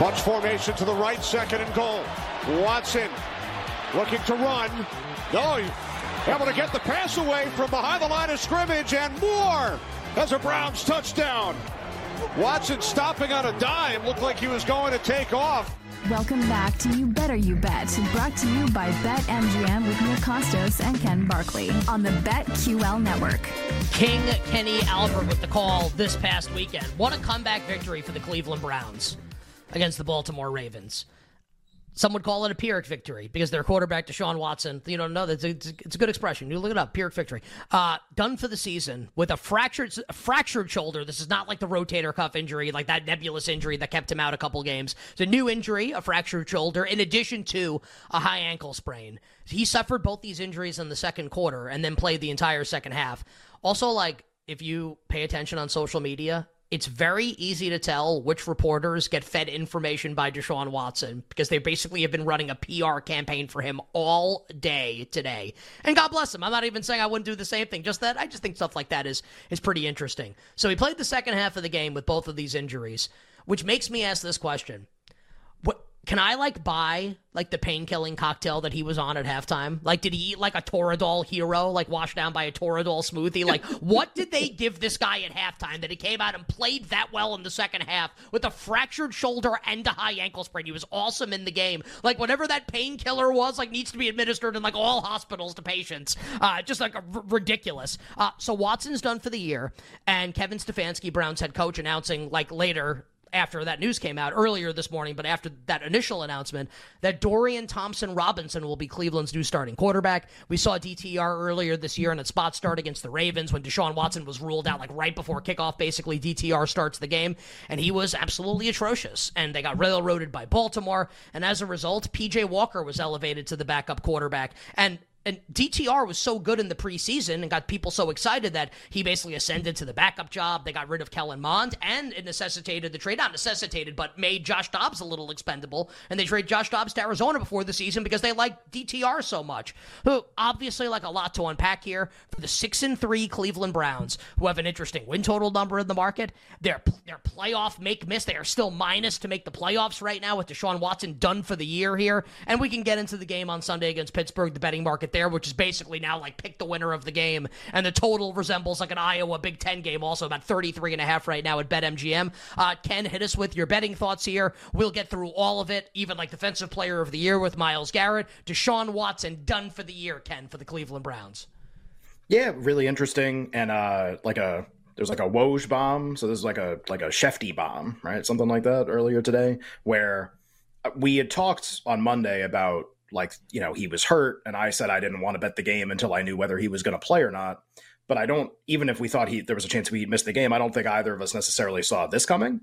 Bunch formation to the right, second and goal. Watson looking to run. No, able to get the pass away from behind the line of scrimmage, and more as a Browns touchdown. Watson stopping on a dime. Looked like he was going to take off. Welcome back to You Better You Bet, brought to you by BetMGM with Nick Kostos and Ken Barkley on the BetQL network. King Kenny Albert with the call this past weekend. What a comeback victory for the Cleveland Browns against the Baltimore Ravens. Some would call it a Pyrrhic victory because their quarterback, Deshaun Watson, you know, no, it's a, it's a good expression. You look it up, Pyrrhic victory. Uh, done for the season with a fractured fractured shoulder. This is not like the rotator cuff injury, like that nebulous injury that kept him out a couple games. It's a new injury, a fractured shoulder, in addition to a high ankle sprain. He suffered both these injuries in the second quarter and then played the entire second half. Also, like, if you pay attention on social media, it's very easy to tell which reporters get fed information by Deshaun Watson because they basically have been running a PR campaign for him all day today. And God bless him. I'm not even saying I wouldn't do the same thing. Just that I just think stuff like that is is pretty interesting. So he played the second half of the game with both of these injuries, which makes me ask this question. What can I like buy like the pain killing cocktail that he was on at halftime? Like, did he eat like a Toradol hero, like washed down by a Toradol smoothie? Like, what did they give this guy at halftime that he came out and played that well in the second half with a fractured shoulder and a high ankle sprain? He was awesome in the game. Like, whatever that painkiller was, like, needs to be administered in like all hospitals to patients. Uh, just like r- ridiculous. Uh, so Watson's done for the year, and Kevin Stefanski, Brown's head coach, announcing like later after that news came out earlier this morning, but after that initial announcement that Dorian Thompson Robinson will be Cleveland's new starting quarterback. We saw DTR earlier this year in a spot start against the Ravens when Deshaun Watson was ruled out like right before kickoff. Basically, DTR starts the game, and he was absolutely atrocious. And they got railroaded by Baltimore, and as a result, PJ Walker was elevated to the backup quarterback. And and DTR was so good in the preseason and got people so excited that he basically ascended to the backup job. They got rid of Kellen Mond, and it necessitated the trade. Not necessitated, but made Josh Dobbs a little expendable. And they trade Josh Dobbs to Arizona before the season because they like DTR so much. Who obviously like a lot to unpack here for the six and three Cleveland Browns, who have an interesting win total number in the market. Their their playoff make miss. They are still minus to make the playoffs right now with Deshaun Watson done for the year here. And we can get into the game on Sunday against Pittsburgh, the betting market there, which is basically now like pick the winner of the game. And the total resembles like an Iowa Big Ten game, also about 33 and a half right now at BetMGM. Uh, Ken, hit us with your betting thoughts here. We'll get through all of it, even like Defensive Player of the Year with Myles Garrett. Deshaun Watson done for the year, Ken, for the Cleveland Browns. Yeah, really interesting. And uh, like a there's like a Woj bomb. So there's like a like a Shefty bomb, right? Something like that earlier today, where we had talked on Monday about like you know he was hurt and i said i didn't want to bet the game until i knew whether he was going to play or not but i don't even if we thought he there was a chance we missed the game i don't think either of us necessarily saw this coming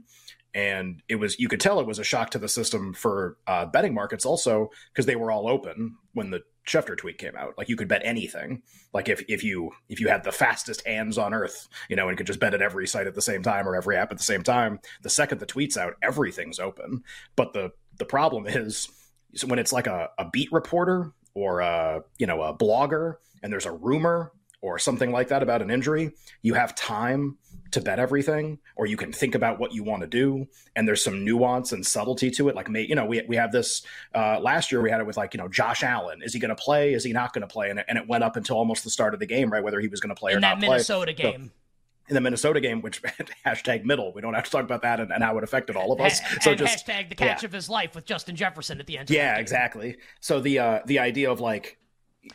and it was you could tell it was a shock to the system for uh, betting markets also because they were all open when the Schefter tweet came out. Like you could bet anything. Like if if you if you had the fastest hands on earth, you know, and could just bet at every site at the same time or every app at the same time, the second the tweet's out, everything's open. But the the problem is so when it's like a, a beat reporter or a you know a blogger and there's a rumor or something like that about an injury, you have time to bet everything, or you can think about what you want to do. And there's some nuance and subtlety to it. Like, you know, we, we have this uh, last year, we had it with like, you know, Josh Allen. Is he going to play? Is he not going to play? And it, and it went up until almost the start of the game, right? Whether he was going to play In or that not Minnesota play. game. In the Minnesota game, which hashtag middle, we don't have to talk about that and, and how it affected all of us. So and just hashtag the catch yeah. of his life with Justin Jefferson at the end. yeah, exactly. So the uh, the idea of like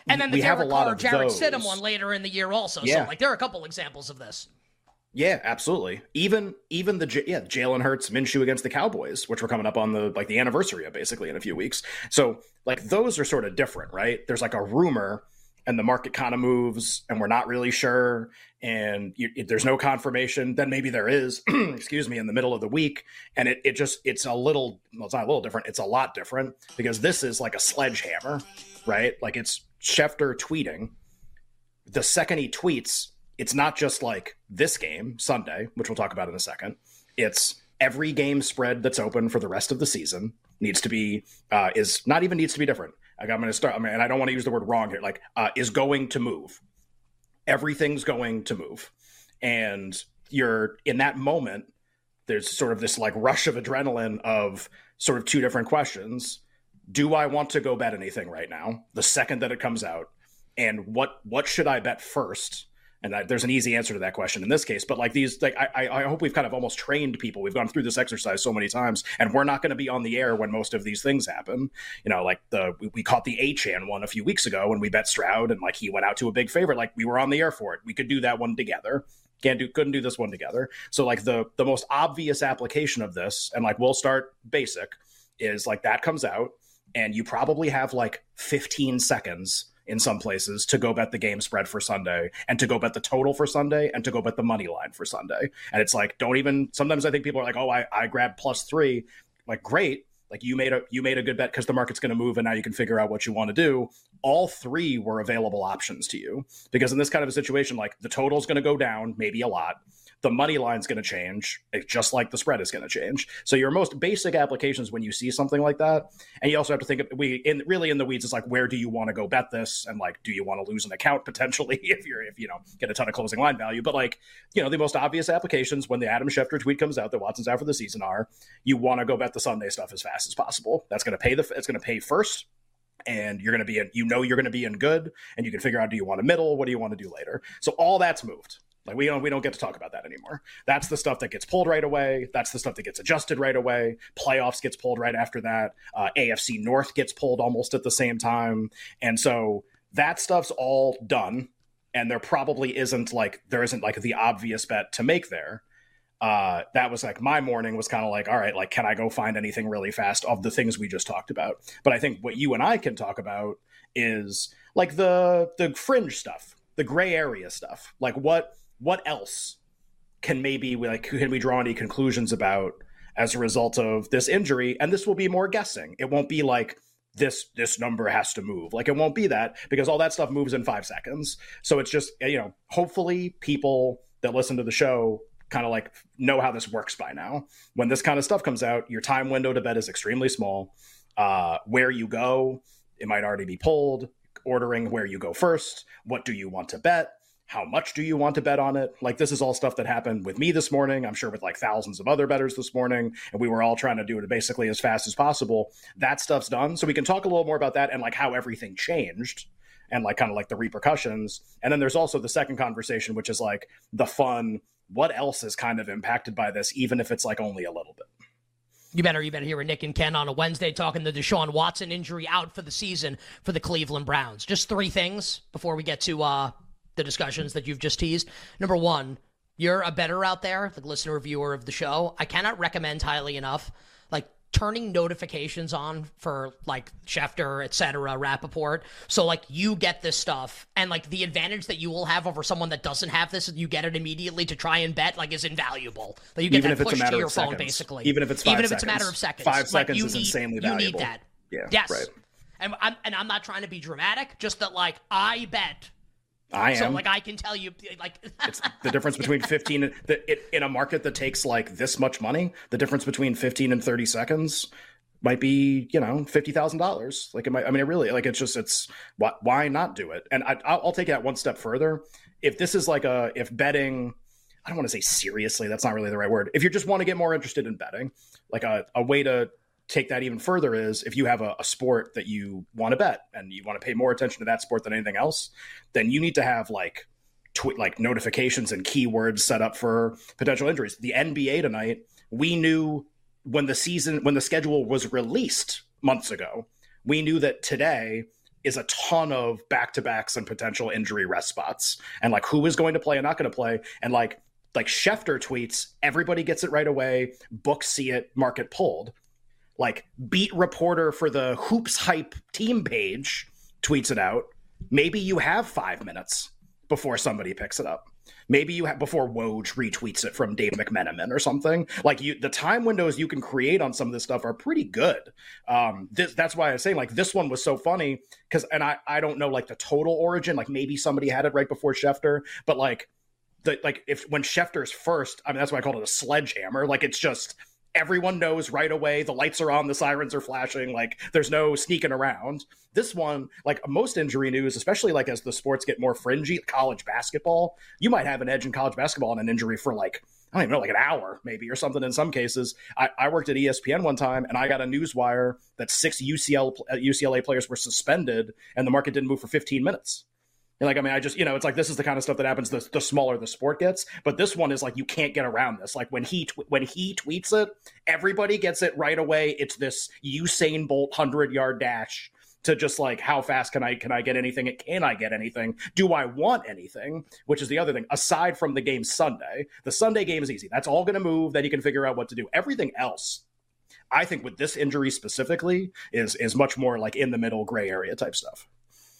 And then the we have a lot Carr, of Jarrett those. Stidham one later in the year also. Yeah. So like there are a couple examples of this. Yeah, absolutely. Even even the yeah Jalen Hurts Minshew against the Cowboys, which we're coming up on the like the anniversary of basically in a few weeks. So like those are sort of different, right? There's like a rumor, and the market kind of moves, and we're not really sure, and you, there's no confirmation. Then maybe there is, excuse me, in the middle of the week, and it it just it's a little well, it's not a little different. It's a lot different because this is like a sledgehammer, right? Like it's Schefter tweeting. The second he tweets, it's not just like this game Sunday, which we'll talk about in a second. It's every game spread that's open for the rest of the season needs to be uh, is not even needs to be different. Like I'm going to start. I mean, and I don't want to use the word wrong here. Like uh, is going to move. Everything's going to move, and you're in that moment. there's sort of this like rush of adrenaline of sort of two different questions. Do I want to go bet anything right now? The second that it comes out, and what what should I bet first? And I, there's an easy answer to that question in this case, but like these, like I, I hope we've kind of almost trained people. We've gone through this exercise so many times, and we're not going to be on the air when most of these things happen. You know, like the we, we caught the Achane one a few weeks ago when we bet Stroud, and like he went out to a big favorite. Like we were on the air for it. We could do that one together can't do couldn't do this one together so like the the most obvious application of this and like we'll start basic is like that comes out and you probably have like 15 seconds in some places to go bet the game spread for Sunday and to go bet the total for Sunday and to go bet the money line for Sunday. And it's like, don't even sometimes I think people are like, oh, I, I grabbed plus three. Like, great. Like you made a you made a good bet because the market's going to move and now you can figure out what you want to do. All three were available options to you because in this kind of a situation, like the total's going to go down, maybe a lot the money line's going to change, eh, just like the spread is going to change. So your most basic applications when you see something like that, and you also have to think of, we in really in the weeds is like where do you want to go bet this, and like do you want to lose an account potentially if you're if you know get a ton of closing line value. But like you know the most obvious applications when the Adam Schefter tweet comes out that Watson's out for the season are you want to go bet the Sunday stuff as fast as possible. That's going to pay the it's going to pay first and you're going to be in, you know you're going to be in good and you can figure out do you want a middle what do you want to do later so all that's moved like we don't we don't get to talk about that anymore. That's the stuff that gets pulled right away. That's the stuff that gets adjusted right away. Playoffs gets pulled right after that. Uh, AFC North gets pulled almost at the same time, and so that stuff's all done. And there probably isn't like there isn't like the obvious bet to make there. Uh, that was like my morning was kind of like, all right, like can I go find anything really fast of the things we just talked about? But I think what you and I can talk about is like the the fringe stuff, the gray area stuff, like what what else can maybe we like can we draw any conclusions about as a result of this injury? And this will be more guessing. It won't be like this this number has to move. Like it won't be that because all that stuff moves in five seconds. So it's just you know hopefully people that listen to the show kind of like know how this works by now. When this kind of stuff comes out, your time window to bet is extremely small. Uh, where you go, it might already be pulled. Ordering where you go first. What do you want to bet? how much do you want to bet on it? Like this is all stuff that happened with me this morning. I'm sure with like thousands of other betters this morning, and we were all trying to do it basically as fast as possible. That stuff's done, so we can talk a little more about that and like how everything changed and like kind of like the repercussions. And then there's also the second conversation, which is like the fun. What else is kind of impacted by this, even if it's like only a little bit. You better, you better hear Nick and Ken on a Wednesday talking the Deshaun Watson injury out for the season for the Cleveland Browns. Just three things before we get to uh, the discussions that you've just teased. Number one, you're a better out there, the listener viewer of the show. I cannot recommend highly enough, like turning notifications on for like Schefter, etc., Rapoport. So like you get this stuff, and like the advantage that you will have over someone that doesn't have this, you get it immediately to try and bet, like is invaluable. That you get even that if pushed to your phone, seconds. basically. Even if it's even if seconds. it's a matter of seconds. Five like, seconds you is need, insanely you valuable. need that. Yeah. Yes. Right. And I'm, and I'm not trying to be dramatic, just that like I bet I am. so like I can tell you like it's the difference between 15 and the, it, in a market that takes like this much money, the difference between 15 and 30 seconds might be, you know, $50,000. Like it might, I mean, it really, like, it's just, it's why, why not do it? And I, I'll take that one step further. If this is like a, if betting, I don't want to say seriously, that's not really the right word. If you just want to get more interested in betting, like a, a way to take that even further is if you have a, a, sport that you want to bet and you want to pay more attention to that sport than anything else, then you need to have like tw- like notifications and keywords set up for potential injuries. The NBA tonight, we knew when the season when the schedule was released months ago, we knew that today is a ton of back-to-backs and potential injury rest spots. And like who is going to play and not going to play? And like like Schefter tweets, everybody gets it right away, books see it, market pulled like beat reporter for the hoops hype team page tweets it out maybe you have five minutes before somebody picks it up. Maybe you have before woj retweets it from dave mcmenamin or something. Like you the time windows you can create on some of this stuff are pretty good. Um this, that's why i was saying like this one was so funny because and i i don't know like the total origin like maybe somebody had it right before schefter but like the like if when schefter's first i mean that's why i called it a sledgehammer like it's just everyone knows right away the lights are on the sirens are flashing like there's no sneaking around this one like most injury news especially like as the sports get more fringy college basketball you might have an edge in college basketball and an injury for like I don't even know, like an hour maybe or something in some cases. I, I worked at ESPN one time and I got a news wire that six UCL, UCLA uh, players were suspended and the market didn't move for 15 minutes. And like, I mean, I just, you know, it's like this is the kind of stuff that happens the, the smaller the sport gets. But this one is like you can't get around this. Like when he tw- when he tweets it, everybody gets it right away. It's this Usain Bolt hundred yard dash to just like how fast can I can I get anything? Can I get anything? Do I want anything? Which is the other thing. Aside from the game Sunday, the Sunday game is easy. That's all going to move. Then you can figure out what to do. Everything else, I think, with this injury specifically, is is much more like in the middle gray area type stuff.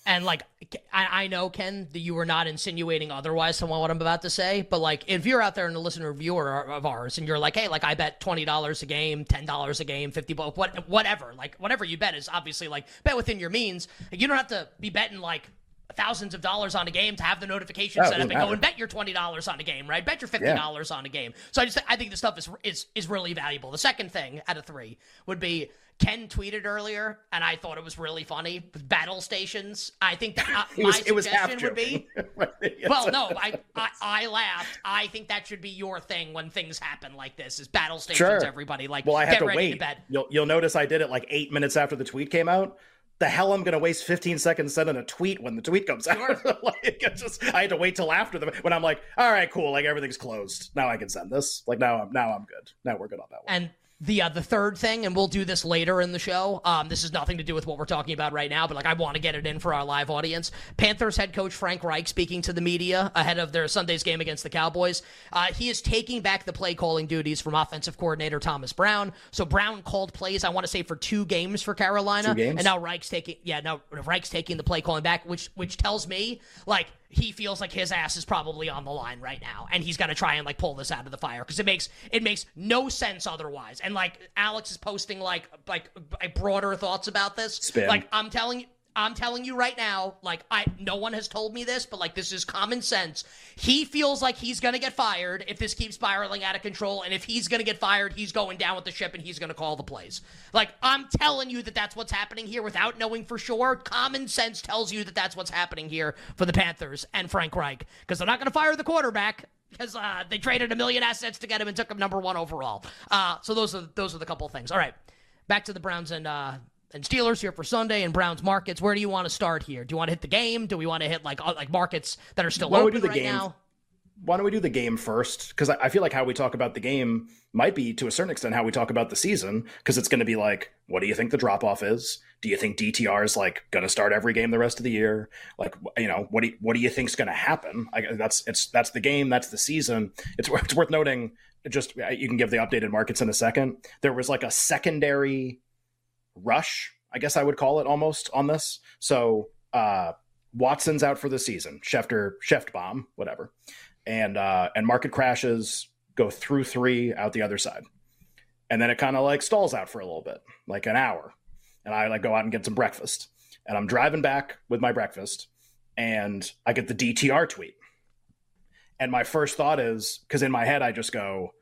And like, I, I know Ken that you were not insinuating otherwise from what I'm about to say, but like, if you're out there and a listener viewer of ours, and you're like, hey, like I bet twenty dollars a game, ten dollars a game, fifty bucks, what, whatever, like whatever you bet is obviously like bet within your means. You don't have to be betting like thousands of dollars on a game to have the notification set up and matter. go and bet your twenty dollars on a game, right? Bet your fifty dollars yeah. on a game. So I just I think this stuff is is is really valuable. The second thing out of three would be Ken tweeted earlier, and I thought it was really funny. Battle stations. I think that uh, my was, suggestion would be. well, no, I, I, I laughed. I think that should be your thing when things happen like this. Is battle stations? Sure. Everybody like. Well, I have to wait. To you'll you'll notice I did it like eight minutes after the tweet came out the hell I'm going to waste 15 seconds sending a tweet when the tweet comes out. like, just, I had to wait till after the when I'm like, all right, cool, like everything's closed. Now I can send this. Like now I'm now I'm good. Now we're good on that one. And the uh, the third thing, and we'll do this later in the show. Um, this is nothing to do with what we're talking about right now, but like I want to get it in for our live audience. Panthers head coach Frank Reich speaking to the media ahead of their Sunday's game against the Cowboys. Uh, he is taking back the play calling duties from offensive coordinator Thomas Brown. So Brown called plays, I want to say, for two games for Carolina, and now Reich's taking yeah now Reich's taking the play calling back, which which tells me like he feels like his ass is probably on the line right now and he's got to try and like pull this out of the fire because it makes it makes no sense otherwise and like alex is posting like like broader thoughts about this Spin. like i'm telling you I'm telling you right now, like I no one has told me this, but like this is common sense. He feels like he's gonna get fired if this keeps spiraling out of control, and if he's gonna get fired, he's going down with the ship and he's gonna call the plays. Like I'm telling you that that's what's happening here without knowing for sure. Common sense tells you that that's what's happening here for the Panthers and Frank Reich because they're not gonna fire the quarterback because uh, they traded a million assets to get him and took him number one overall. Uh, so those are those are the couple things. All right, back to the Browns and uh, and Steelers here for Sunday and Browns markets. Where do you want to start here? Do you want to hit the game? Do we want to hit like like markets that are still Why open right game? now? Why don't we do the game first? Because I feel like how we talk about the game might be to a certain extent how we talk about the season. Because it's going to be like, what do you think the drop off is? Do you think DTR is like going to start every game the rest of the year? Like, you know, what do you, what do you think's going to happen? I, that's it's that's the game. That's the season. It's it's worth noting. Just you can give the updated markets in a second. There was like a secondary rush, I guess I would call it almost on this. So uh, Watson's out for the season. Schefter, Scheft bomb, whatever, and uh, and market crashes go through three out the other side, and then it kind of like stalls out for a little bit, like an hour, and I like go out and get some breakfast, and I'm driving back with my breakfast, and I get the DTR tweet, and my first thought is because in my head I just go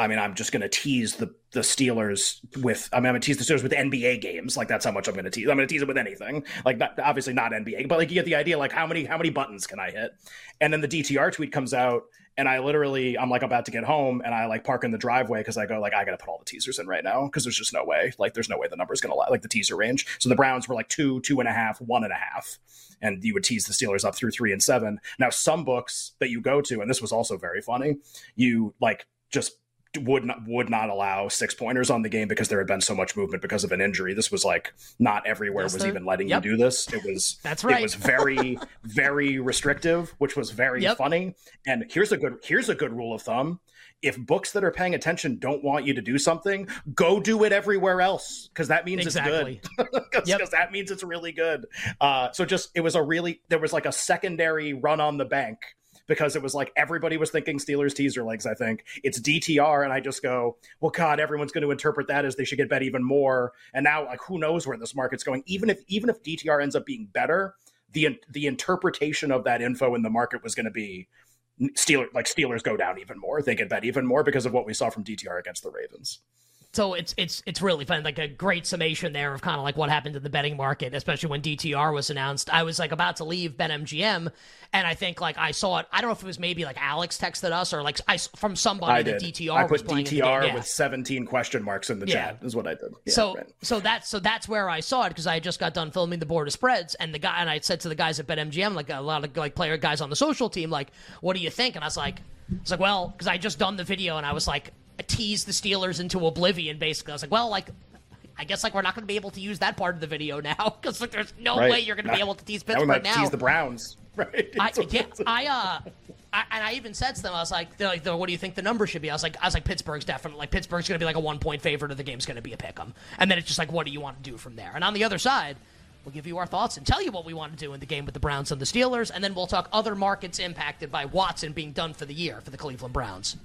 I mean, I'm just going to tease the the Steelers with. I mean, I'm going to tease the Steelers with NBA games. Like that's how much I'm going to tease. I'm going to tease it with anything. Like not, obviously not NBA, but like you get the idea. Like how many how many buttons can I hit? And then the DTR tweet comes out, and I literally I'm like about to get home, and I like park in the driveway because I go like I got to put all the teasers in right now because there's just no way. Like there's no way the number's going to lie. Like the teaser range. So the Browns were like two, two and a half, one and a half, and you would tease the Steelers up through three and seven. Now some books that you go to, and this was also very funny. You like just would not would not allow six pointers on the game because there had been so much movement because of an injury. This was like not everywhere yes, was even letting yep. you do this. It was that's right. It was very very restrictive, which was very yep. funny. And here's a good here's a good rule of thumb: if books that are paying attention don't want you to do something, go do it everywhere else because that means exactly. it's good. Because yep. that means it's really good. Uh, so just it was a really there was like a secondary run on the bank because it was like everybody was thinking Steelers teaser legs. I think it's DTR, and I just go, well, God, everyone's going to interpret that as they should get bet even more. And now, like, who knows where this market's going? Even if even if DTR ends up being better, the the interpretation of that info in the market was going to be Steelers like Steelers go down even more. They get bet even more because of what we saw from DTR against the Ravens. So it's it's it's really fun, like a great summation there of kind of like what happened in the betting market, especially when DTR was announced. I was like about to leave BetMGM, and I think like I saw it. I don't know if it was maybe like Alex texted us or like I from somebody I that. DTR I was put playing DTR. Yeah. with 17 question marks in the Yeah. chat. Is what I did. Yeah, so right. so that's so that's where I saw it because I had just got done filming the board of spreads and the guy and I said to the guys at BetMGM like a lot of like player guys on the social team like what do you think and I was like It's like well because I just done the video and I was like I teased the Steelers into oblivion basically I was like well like I guess like we're not going to be able to use that part of the video now because like there's no Right. way you're going to be able to tease now we Pittsburgh might now. tease the Browns. Right. I, yeah, I uh, I, and I even said to them, I was like, they're like, what do you think the number should be? I was like, I was like, Pittsburgh's definitely like Pittsburgh's going to be like a one point favorite, or the game's going to be a pick 'em. And then it's just like, what do you want to do from there? And on the other side, we'll give you our thoughts and tell you what we want to do in the game with the Browns and the Steelers, and then we'll talk other markets impacted by Watson being done for the year for the Cleveland Browns.